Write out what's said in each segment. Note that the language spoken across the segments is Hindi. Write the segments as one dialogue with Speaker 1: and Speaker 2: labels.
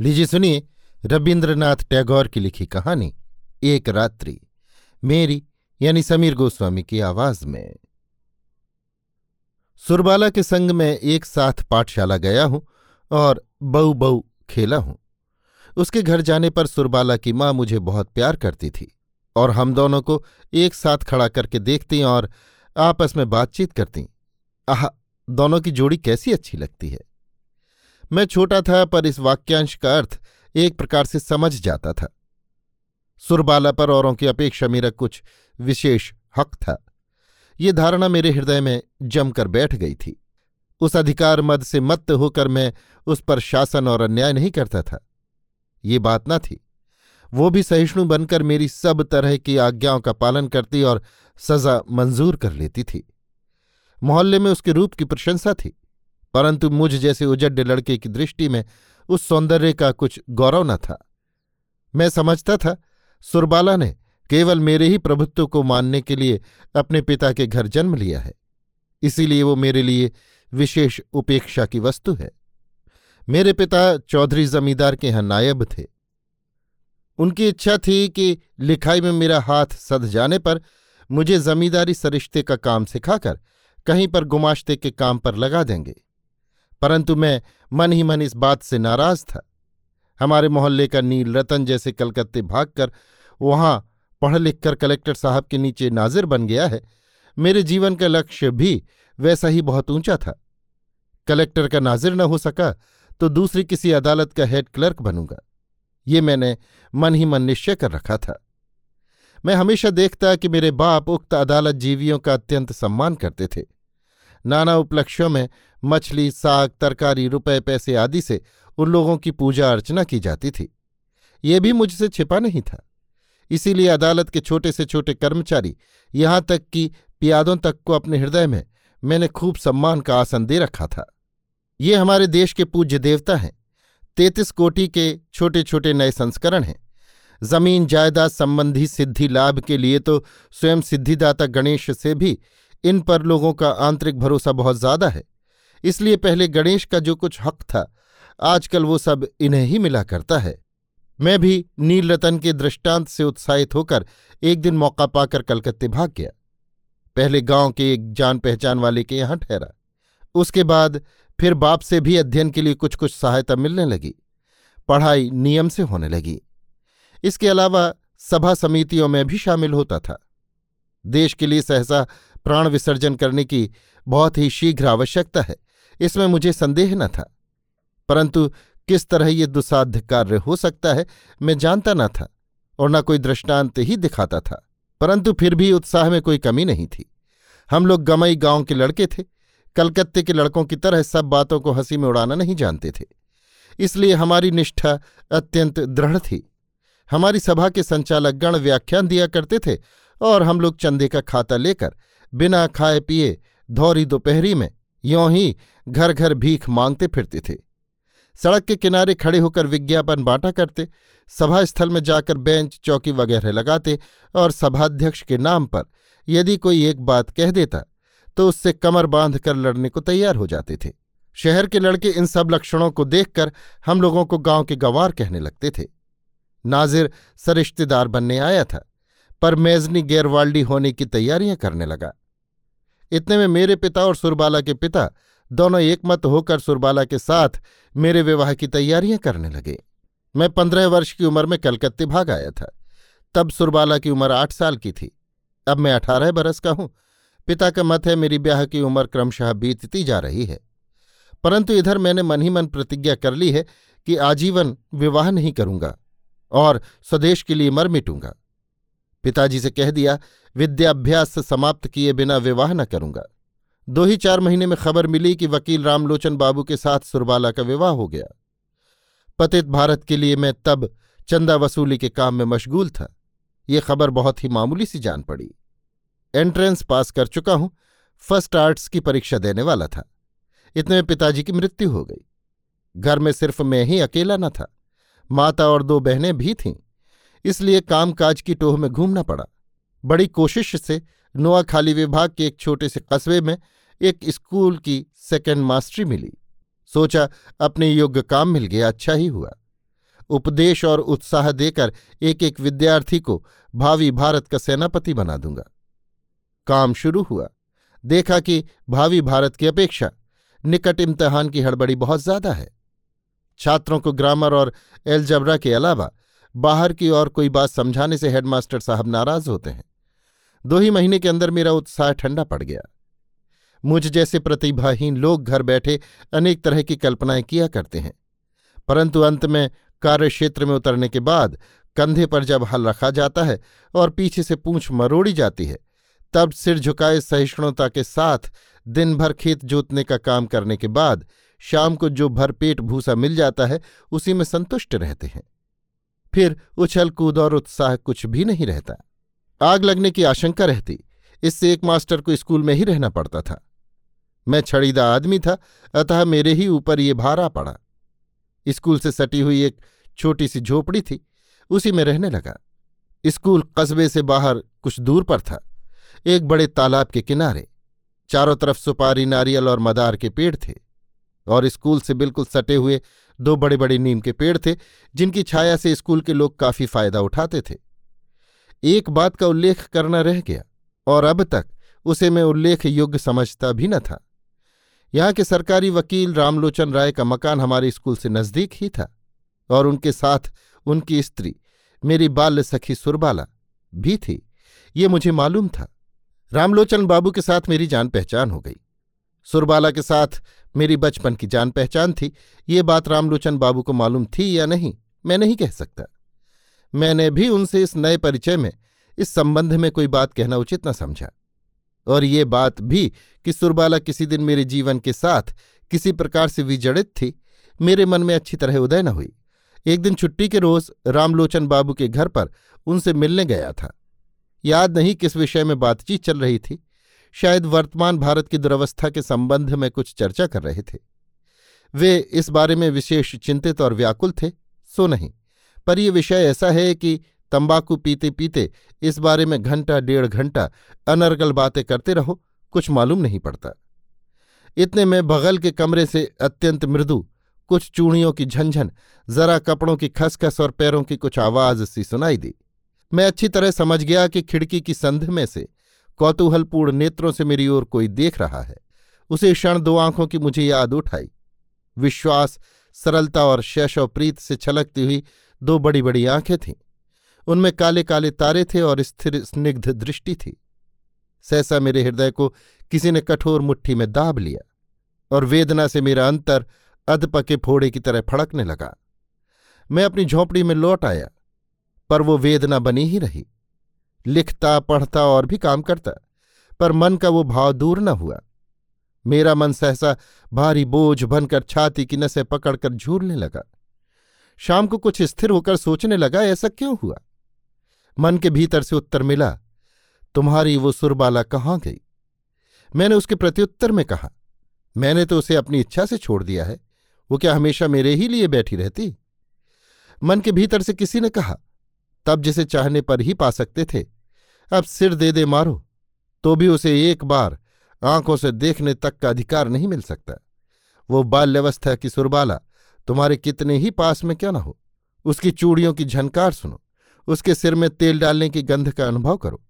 Speaker 1: लीजिए सुनिए रविन्द्रनाथ टैगोर की लिखी कहानी, एक रात्रि, मेरी यानी समीर गोस्वामी की आवाज़ में। सुरबाला के संग में एक साथ पाठशाला गया हूँ और बऊ बऊ खेला हूँ। उसके घर जाने पर सुरबाला की माँ मुझे बहुत प्यार करती थी और हम दोनों को एक साथ खड़ा करके देखती और आपस में बातचीत करती। आह, दोनों की जोड़ी कैसी अच्छी लगती है। मैं छोटा था, पर इस वाक्यांश का अर्थ एक प्रकार से समझ जाता था। सुरबाला पर औरों की अपेक्षा मेरा कुछ विशेष हक था। ये धारणा मेरे हृदय में जमकर बैठ गई थी। उस अधिकार मद से मत्त होकर मैं उस पर शासन और अन्याय नहीं करता था। ये बात न थी। वो भी सहिष्णु बनकर मेरी सब तरह की आज्ञाओं का पालन करती और सजा मंजूर कर लेती थी। मोहल्ले में उसके रूप की प्रशंसा थी। परंतु मुझ जैसे उजड्ड लड़के की दृष्टि में उस सौंदर्य का कुछ गौरव न था। मैं समझता था, सुरबाला ने केवल मेरे ही प्रभुत्व को मानने के लिए अपने पिता के घर जन्म लिया है। इसीलिए वो मेरे लिए विशेष उपेक्षा की वस्तु है। मेरे पिता चौधरी जमींदार के यहाँ नायब थे। उनकी इच्छा थी कि लिखाई में मेरा हाथ सध जाने पर मुझे जमींदारी सरिश्ते का काम सिखाकर कहीं पर गुमाश्ते के काम पर लगा देंगे। परंतु मैं मन ही मन इस बात से नाराज़ था। हमारे मोहल्ले का नील रतन जैसे कलकत्ते भागकर वहाँ पढ़ लिख कर कलेक्टर साहब के नीचे नाजिर बन गया है, मेरे जीवन का लक्ष्य भी वैसा ही बहुत ऊँचा था। कलेक्टर का नाजिर न हो सका तो दूसरी किसी अदालत का हेड क्लर्क बनूँगा। ये मैंने मन ही मन निश्चय कर रखा था। मैं हमेशा देखता कि मेरे बाप उक्त अदालत जीवियों का अत्यंत सम्मान करते थे। नाना उपलक्ष्यों में मछली, साग, तरकारी, रुपए, पैसे आदि से उन लोगों की पूजा अर्चना की जाती थी। ये भी मुझसे छिपा नहीं था। इसीलिए अदालत के छोटे से छोटे कर्मचारी यहाँ तक कि पियादों तक को अपने हृदय में मैंने खूब सम्मान का आसन दे रखा था। ये हमारे देश के पूज्य देवता हैं। तैतीस कोटि के छोटे छोटे नए संस्करण हैं। ज़मीन, जायदाद संबंधी सिद्धि लाभ के लिए तो स्वयं सिद्धिदाता गणेश से भी इन पर लोगों का आंतरिक भरोसा बहुत ज़्यादा है। इसलिए पहले गणेश का जो कुछ हक था, आजकल वो सब इन्हें ही मिला करता है। मैं भी नील रतन के दृष्टांत से उत्साहित होकर एक दिन मौका पाकर कलकत्ते भाग गया। पहले गाँव के एक जान पहचान वाले के यहाँ ठहरा। उसके बाद फिर बाप से भी अध्ययन के लिए कुछ कुछ सहायता मिलने लगी। पढ़ाई नियम से होने लगी। इसके अलावा सभा समितियों में भी शामिल होता था। देश के लिए सहसा प्राण विसर्जन करने की बहुत ही शीघ्र आवश्यकता है। इसमें मुझे संदेह न था। परंतु किस तरह ये दुसाध्य कार्य हो सकता है, मैं जानता न था और न कोई दृष्टांत ही दिखाता था। परंतु फिर भी उत्साह में कोई कमी नहीं थी। हम लोग गमई गाँव के लड़के थे। कलकत्ते के लड़कों की तरह सब बातों को हँसी में उड़ाना नहीं जानते थे। इसलिए हमारी निष्ठा अत्यंत दृढ़ थी। हमारी सभा के संचालक गण व्याख्यान दिया करते थे और हम लोग चंदे का खाता लेकर बिना खाए पिए धौरी दोपहरी में यों ही घर घर भीख मांगते फिरते थे। सड़क के किनारे खड़े होकर विज्ञापन बांटा करते सभा स्थल में जाकर बेंच, चौकी वगैरह लगाते और सभाध्यक्ष के नाम पर यदि कोई एक बात कह देता तो उससे कमर बाँध कर लड़ने को तैयार हो जाते थे। शहर के लड़के इन सब लक्षणों को देखकर हम लोगों को गाँव के गंवार कहने लगते थे। नाजिर सरिश्तेदार बनने आया था। पर मेजनी गैरवाल्डी होने की तैयारियाँ करने लगा। इतने में मेरे पिता और सुरबाला के पिता दोनों एकमत होकर सुरबाला के साथ मेरे विवाह की तैयारियाँ करने लगे। मैं पंद्रह वर्ष की उम्र में कलकत्ते भाग आया था। तब सुरबाला की उम्र आठ साल की थी। अब मैं अठारह बरस का हूँ। पिता का मत है मेरी ब्याह की उम्र क्रमशः बीतती जा रही है। परंतु इधर मैंने मन ही मन प्रतिज्ञा कर ली है कि आजीवन विवाह नहीं करूँगा और स्वदेश के लिए मर मिटूँगा। पिताजी से कह दिया, विद्याभ्यास समाप्त किए बिना विवाह न करूँगा। दो ही चार महीने में खबर मिली कि वकील रामलोचन बाबू के साथ सुरबाला का विवाह हो गया। पतित भारत के लिए मैं तब चंदा वसूली के काम में मशगूल था। ये खबर बहुत ही मामूली सी जान पड़ी। एंट्रेंस पास कर चुका हूँ, फ़र्स्ट आर्ट्स की परीक्षा देने वाला था। इतने में पिताजी की मृत्यु हो गई। घर में सिर्फ़ मैं ही अकेला न था। माता और दो बहनें भी थीं। इसलिए कामकाज की टोह में घूमना पड़ा। बड़ी कोशिश से नोआखाली विभाग के एक छोटे से कस्बे में एक स्कूल की सेकेंड मास्टरी मिली। सोचा अपने योग्य काम मिल गया अच्छा ही हुआ। उपदेश और उत्साह देकर एक एक विद्यार्थी को भावी भारत का सेनापति बना दूँगा। काम शुरू हुआ। देखा कि भावी भारत की अपेक्षा निकट इम्तहान की हड़बड़ी बहुत ज़्यादा है। छात्रों को ग्रामर और एलजबरा के अलावा बाहर की और कोई बात समझाने से हेडमास्टर साहब नाराज़ होते हैं। दो ही महीने के अंदर मेरा उत्साह ठंडा पड़ गया। मुझ जैसे प्रतिभाहीन लोग घर बैठे अनेक तरह की कल्पनाएँ किया करते हैं। परंतु अंत में कार्यक्षेत्र में उतरने के बाद कंधे पर जब हल रखा जाता है और पीछे से पूंछ मरोड़ी जाती है, तब सिर झुकाए सहिष्णुता के साथ दिन भर खेत जोतने का काम करने के बाद शाम को जो भरपेट भूसा मिल जाता है, उसी में संतुष्ट रहते हैं। फिर उछल कूद और उत्साह कुछ भी नहीं रहता। आग लगने की आशंका रहती, इससे एक मास्टर को स्कूल में ही रहना पड़ता था। मैं छड़ीदा आदमी था, अतः मेरे ही ऊपर ये भार आ पड़ा। स्कूल से सटी हुई एक छोटी सी झोपड़ी थी, उसी में रहने लगा। स्कूल कस्बे से बाहर कुछ दूर पर था, एक बड़े तालाब के किनारे। चारों तरफ़ सुपारी, नारियल और मदार के पेड़ थे, और स्कूल से बिल्कुल सटे हुए दो बड़े बड़े नीम के पेड़ थे, जिनकी छाया से स्कूल के लोग काफ़ी फ़ायदा उठाते थे। एक बात का उल्लेख करना रह गया, और अब तक उसे मैं उल्लेख योग्य समझता भी न था। यहाँ के सरकारी वकील रामलोचन राय का मकान हमारे स्कूल से नज़दीक ही था, और उनके साथ उनकी स्त्री, मेरी बाल्य सखी सुरबाला, भी थी। ये मुझे मालूम था। रामलोचन बाबू के साथ मेरी जान पहचान हो गई। सुरबाला के साथ मेरी बचपन की जान पहचान थी, ये बात रामलोचन बाबू को मालूम थी या नहीं, मैं नहीं कह सकता। मैंने भी उनसे इस नए परिचय में, इस संबंध में कोई बात कहना उचित न समझा। और ये बात भी कि सुरबाला किसी दिन मेरे जीवन के साथ किसी प्रकार से विजड़ित थी, मेरे मन में अच्छी तरह उदय न हुई। एक दिन छुट्टी के रोज रामलोचन बाबू के घर पर उनसे मिलने गया था। याद नहीं किस विषय में बातचीत चल रही थी शायद वर्तमान भारत की दुरवस्था के संबंध में कुछ चर्चा कर रहे थे। वे इस बारे में विशेष चिंतित और व्याकुल थे, सो नहीं। पर यह विषय ऐसा है कि तंबाकू पीते पीते इस बारे में घंटा, डेढ़ घंटा अनर्गल बातें करते रहो, कुछ मालूम नहीं पड़ता। इतने में बगल के कमरे से अत्यंत मृदु, कुछ चूड़ियों की झंझन, जरा कपड़ों की खसखस और पैरों की कुछ आवाज़ सी सुनाई दी। मैं अच्छी तरह समझ गया कि खिड़की की संध में से कौतूहलपूर्ण नेत्रों से मेरी ओर कोई देख रहा है। उसे क्षण दो आँखों की मुझे याद उठाई। विश्वास, सरलता और शैशव प्रीत से छलकती हुई दो बड़ी बड़ी आँखें थीं। उनमें काले काले तारे थे और स्थिर स्निग्ध दृष्टि थी। सहसा मेरे हृदय को किसी ने कठोर मुट्ठी में दाब लिया और वेदना से मेरा अंतर अधपके फोड़े की तरह फड़कने लगा। मैं अपनी झोंपड़ी में लौट आया, पर वो वेदना बनी ही रही। लिखता, पढ़ता और भी काम करता पर मन का वो भाव दूर न हुआ। मेरा मन सहसा भारी बोझ बनकर छाती की नसें पकड़कर झूलने लगा। शाम को कुछ स्थिर होकर सोचने लगा, ऐसा क्यों हुआ? मन के भीतर से उत्तर मिला, तुम्हारी वो सुरबाला कहाँ गई? मैंने उसके प्रत्युत्तर में कहा, मैंने तो उसे अपनी इच्छा से छोड़ दिया है। वो क्या हमेशा मेरे ही लिए बैठी रहती? मन के भीतर से किसी ने कहा, तब जिसे चाहने पर ही पा सकते थे अब सिर दे दे मारो तो भी उसे एक बार आँखों से देखने तक का अधिकार नहीं मिल सकता। वो बाल्यवस्था की सुरबाला, तुम्हारे कितने ही पास में क्यों न हो? उसकी चूड़ियों की झनकार सुनो, उसके सिर में तेल डालने की गंध का अनुभव करो,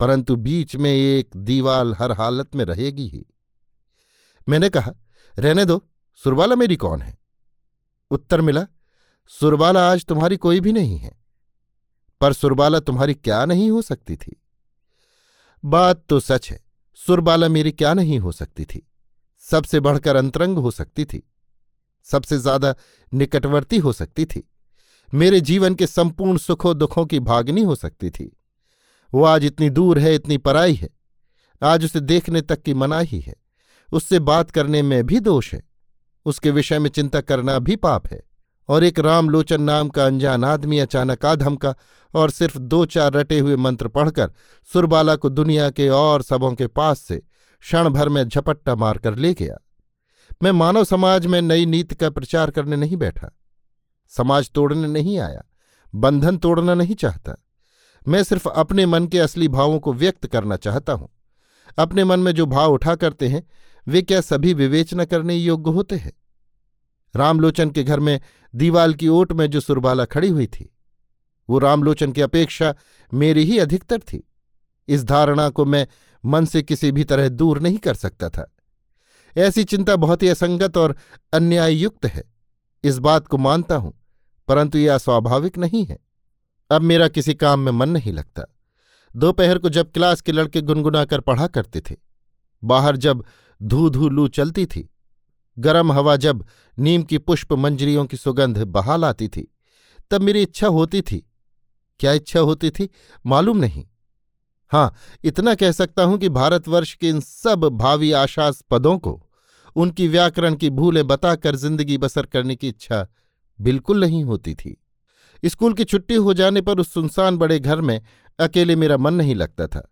Speaker 1: परंतु बीच में एक दीवाल हर हालत में रहेगी ही। मैंने कहा, रहने दो, सुरबाला मेरी कौन है? उत्तर मिला, सुरबाला आज तुम्हारी कोई भी नहीं है। पर सुरबाला तुम्हारी क्या नहीं हो सकती थी? बात तो सच है, सुरबाला मेरी क्या नहीं हो सकती थी? सबसे बढ़कर अंतरंग हो सकती थी, सबसे ज़्यादा निकटवर्ती हो सकती थी, मेरे जीवन के संपूर्ण सुखों दुखों की भागनी हो सकती थी। वो आज इतनी दूर है, इतनी पराई है, आज उसे देखने तक की मनाही है, उससे बात करने में भी दोष है, उसके विषय में चिंता करना भी पाप है। और एक रामलोचन नाम का अनजान आदमी अचानक आधमका और सिर्फ़ दो चार रटे हुए मंत्र पढ़कर सुरबाला को दुनिया के और सबों के पास से क्षण भर में झपट्टा मारकर ले गया। मैं मानव समाज में नई नीति का प्रचार करने नहीं बैठा। समाज तोड़ने नहीं आया, बंधन तोड़ना नहीं चाहता। मैं सिर्फ़ अपने मन के असली भावों को व्यक्त करना चाहता हूँ। अपने मन में जो भाव उठा करते हैं, वे क्या सभी विवेचना करने योग्य होते हैं? रामलोचन के घर में दीवाल की ओट में जो सुरबाला खड़ी हुई थी, वो रामलोचन की अपेक्षा मेरी ही अधिकतर थी। इस धारणा को मैं मन से किसी भी तरह दूर नहीं कर सकता था। ऐसी चिंता बहुत ही असंगत और अन्यायुक्त है। इस बात को मानता हूँ, परंतु यह अस्वाभाविक नहीं है। अब मेरा किसी काम में मन नहीं लगता। दोपहर को जब क्लास के लड़के गुनगुना कर पढ़ा करते थे, बाहर जब धू धू लू चलती थी गर्म हवा जब नीम की पुष्प मंजरियों की सुगंध बहाल आती थी, तब मेरी इच्छा होती थी। क्या इच्छा होती थी? मालूम नहीं। हाँ इतना कह सकता हूँ कि भारतवर्ष के इन सब भावी आशास्पदों को, उनकी व्याकरण की भूलें बताकर ज़िंदगी बसर करने की इच्छा बिल्कुल नहीं होती थी। स्कूल की छुट्टी हो जाने पर उस सुनसान बड़े घर में अकेले मेरा मन नहीं लगता था,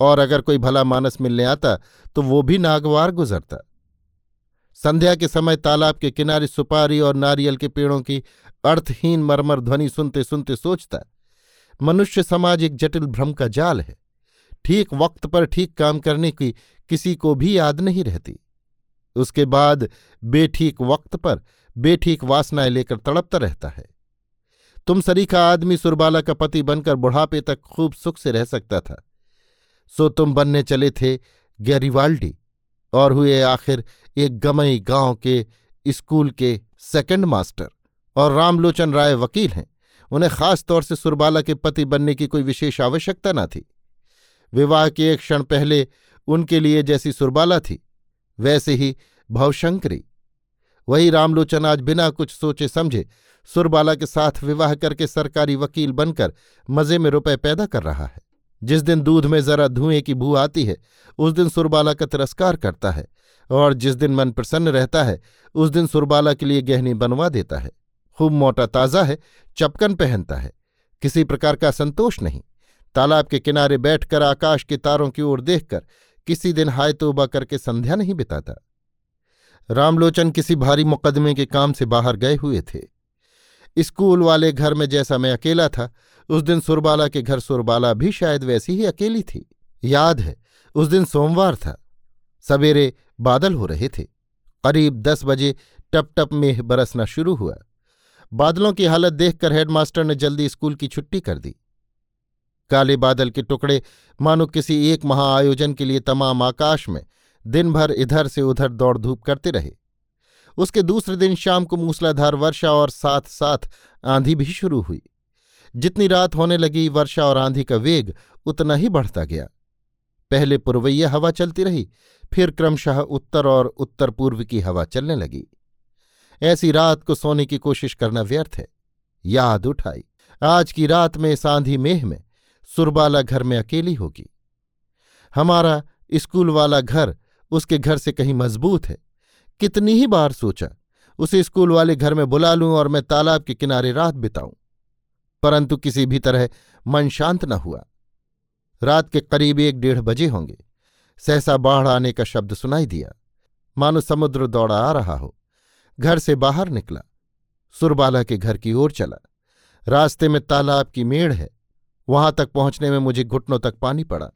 Speaker 1: और अगर कोई भला मानस मिलने आता तो वो भी नागवार गुजरता। संध्या के समय तालाब के किनारे सुपारी और नारियल के पेड़ों की अर्थहीन मरमर ध्वनि सुनते सुनते सोचता मनुष्य समाज एक जटिल भ्रम का जाल है। ठीक वक्त पर ठीक काम करने की किसी को भी याद नहीं रहती। उसके बाद बेठीक वक्त पर बेठीक वासनाएँ लेकर तड़पता रहता है। तुम सरीखा आदमी सुरबाला का पति बनकर बुढ़ापे तक खूब सुख से रह सकता था। सो तुम बनने चले थे गैरिवाल्डी। और हुए आखिर एक गमई गाँव के स्कूल के सेकंड मास्टर और रामलोचन राय वकील हैं। उन्हें खास तौर से सुरबाला के पति बनने की कोई विशेष आवश्यकता न थी। विवाह के एक क्षण पहले उनके लिए जैसी सुरबाला थी, वैसे ही भवशंकरी। वही रामलोचन आज बिना कुछ सोचे समझे सुरबाला के साथ विवाह करके सरकारी वकील बनकर मज़े में रुपए पैदा कर रहा है। जिस दिन दूध में जरा धुएँ की भू आती है, उस दिन सुरबाला का तिरस्कार करता है और जिस दिन मन प्रसन्न रहता है, उस दिन सुरबाला के लिए गहनी बनवा देता है। खूब मोटा ताज़ा है, चपकन पहनता है। किसी प्रकार का संतोष नहीं। तालाब के किनारे बैठकर आकाश के तारों की ओर देखकर किसी दिन हाय तोबा करके संध्या नहीं बिताता। रामलोचन किसी भारी मुकदमे के काम से बाहर गए हुए थे। स्कूल वाले घर में जैसा मैं अकेला था उस दिन सुरबाला के घर सुरबाला भी शायद वैसी ही अकेली थी। याद है, उस दिन सोमवार था। सवेरे बादल हो रहे थे। करीब दस बजे टप टप मेह बरसना शुरू हुआ। बादलों की हालत देखकर हेडमास्टर ने जल्दी स्कूल की छुट्टी कर दी। काले बादल के टुकड़े मानो किसी एक महाआयोजन के लिए तमाम आकाश में दिन भर इधर से उधर दौड़ धूप करते रहे। उसके दूसरे दिन शाम को मूसलाधार वर्षा और साथ साथ आंधी भी शुरू हुई। जितनी रात होने लगी वर्षा और आंधी का वेग उतना ही बढ़ता गया। पहले पुरवैया हवा चलती रही, फिर क्रमशः उत्तर और उत्तर पूर्व की हवा चलने लगी। ऐसी रात को सोने की कोशिश करना व्यर्थ है। याद उठाई, आज की रात में सांधी मेह में सुरबाला घर में अकेली होगी। हमारा स्कूल वाला घर उसके घर से कहीं मज़बूत है। कितनी ही बार सोचा, उसे स्कूल वाले घर में बुला लूँ और मैं तालाब के किनारे रात बिताऊं। परंतु किसी भी तरह मन शांत न हुआ। रात के करीब एक डेढ़ बजे होंगे। सहसा बाढ़ आने का शब्द सुनाई दिया। मानो समुद्र दौड़ा आ रहा हो। घर से बाहर निकला। सुरबाला के घर की ओर चला। रास्ते में तालाब की मेड़ है। वहाँ तक पहुँचने में मुझे घुटनों तक पानी पड़ा।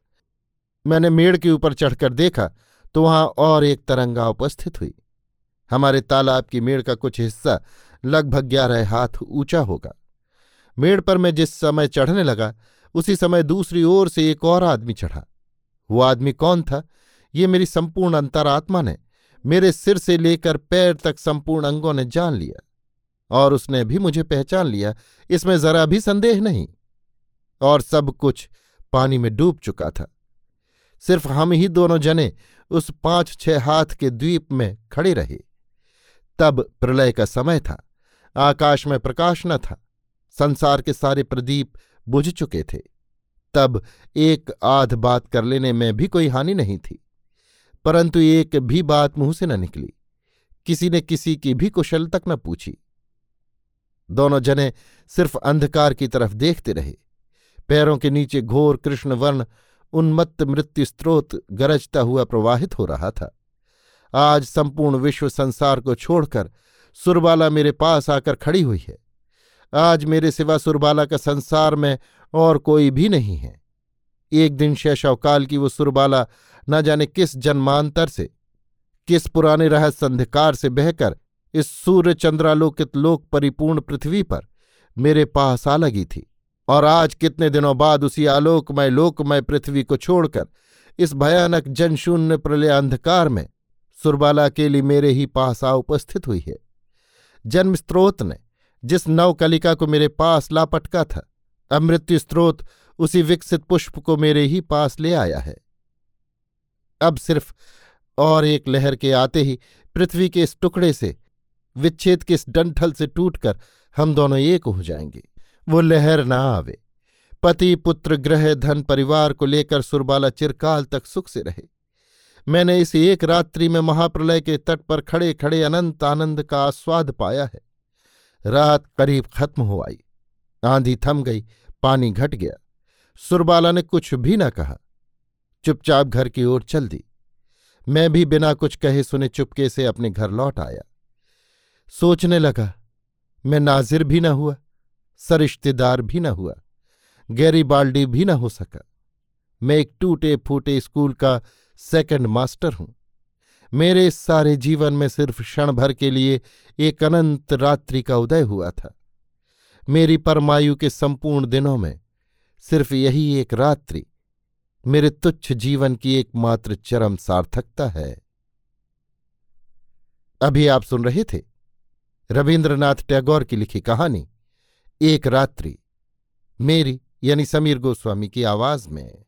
Speaker 1: मैंने मेड़ के ऊपर चढ़कर देखा तो वहाँ और एक तरंगा उपस्थित हुई। हमारे तालाब की मेड़ का कुछ हिस्सा लगभग ग्यारह हाथ ऊँचा होगा। मेड़ पर मैं जिस समय चढ़ने लगा, उसी समय दूसरी ओर से एक और आदमी चढ़ा। वो आदमी कौन था? ये मेरी संपूर्ण अंतरात्मा ने मेरे सिर से लेकर पैर तक संपूर्ण अंगों ने जान लिया और उसने भी मुझे पहचान लिया। इसमें जरा भी संदेह नहीं। और सब कुछ पानी में डूब चुका था। सिर्फ़ हम ही दोनों जने उस पाँच छह हाथ के द्वीप में खड़े रहे। तब प्रलय का समय था। आकाश में प्रकाश न था। संसार के सारे प्रदीप बुझ चुके थे। तब एक आध बात कर लेने में भी कोई हानि नहीं थी। परंतु एक भी बात मुँह से न निकली। किसी ने किसी की भी कुशल तक न पूछी। दोनों जने सिर्फ़ अंधकार की तरफ़ देखते रहे। पैरों के नीचे घोर कृष्णवर्ण उन्मत्त मृत्यु स्त्रोत गरजता हुआ प्रवाहित हो रहा था। आज संपूर्ण विश्व संसार को छोड़कर सुरबाला मेरे पास आकर खड़ी हुई है। आज मेरे सिवा सुरबाला का संसार में और कोई भी नहीं है। एक दिन शैशवकाल की वो सुरबाला न जाने किस जन्मांतर से, किस पुराने रहस्य अंधकार से बहकर इस सूर्य चंद्रालोकित लोक परिपूर्ण पृथ्वी पर मेरे पास आ लगी थी। और आज कितने दिनों बाद उसी आलोकमय, लोकमय पृथ्वी को छोड़कर इस भयानक जनशून्य प्रलय अंधकार में सुरबाला अकेली मेरे ही पास आ उपस्थित हुई है। जन्म स्त्रोत ने जिस नवकलिका को मेरे पास लापटका था अब मृत्यु स्त्रोत उसी विकसित पुष्प को मेरे ही पास ले आया है। अब सिर्फ़ और एक लहर के आते ही पृथ्वी के इस टुकड़े से, विच्छेद के इस डंठल से टूटकर हम दोनों एक हो जाएँगे। वो लहर ना आवे। पति, पुत्र, ग्रह, धन, परिवार को लेकर सुरबाला चिरकाल तक सुख से रहे। मैंने इस एक रात्रि में महाप्रलय के तट पर खड़े खड़े अनंत आनंद का आस्वाद पाया है। रात करीब खत्म हो आई। आंधी थम गई, पानी घट गया। सुरबाला ने कुछ भी न कहा। चुपचाप घर की ओर चल दी। मैं भी बिना कुछ कहे सुने चुपके से अपने घर लौट आया। सोचने लगा, मैं नाजिर भी न हुआ, सरिश्तेदार भी न हुआ, गैरी बाल्डी भी न हो सका। मैं एक टूटे फूटे स्कूल का सेकंड मास्टर हूँ। मेरे इस सारे जीवन में सिर्फ़ क्षण भर के लिए एक अनंत रात्रि का उदय हुआ था। मेरी परमायु के संपूर्ण दिनों में सिर्फ़ यही एक रात्रि मेरे तुच्छ जीवन की एकमात्र चरम सार्थकता है। अभी आप सुन रहे थे रविन्द्रनाथ टैगोर की लिखी कहानी, एक रात्रि मेरी यानी समीर गोस्वामी की आवाज़ में।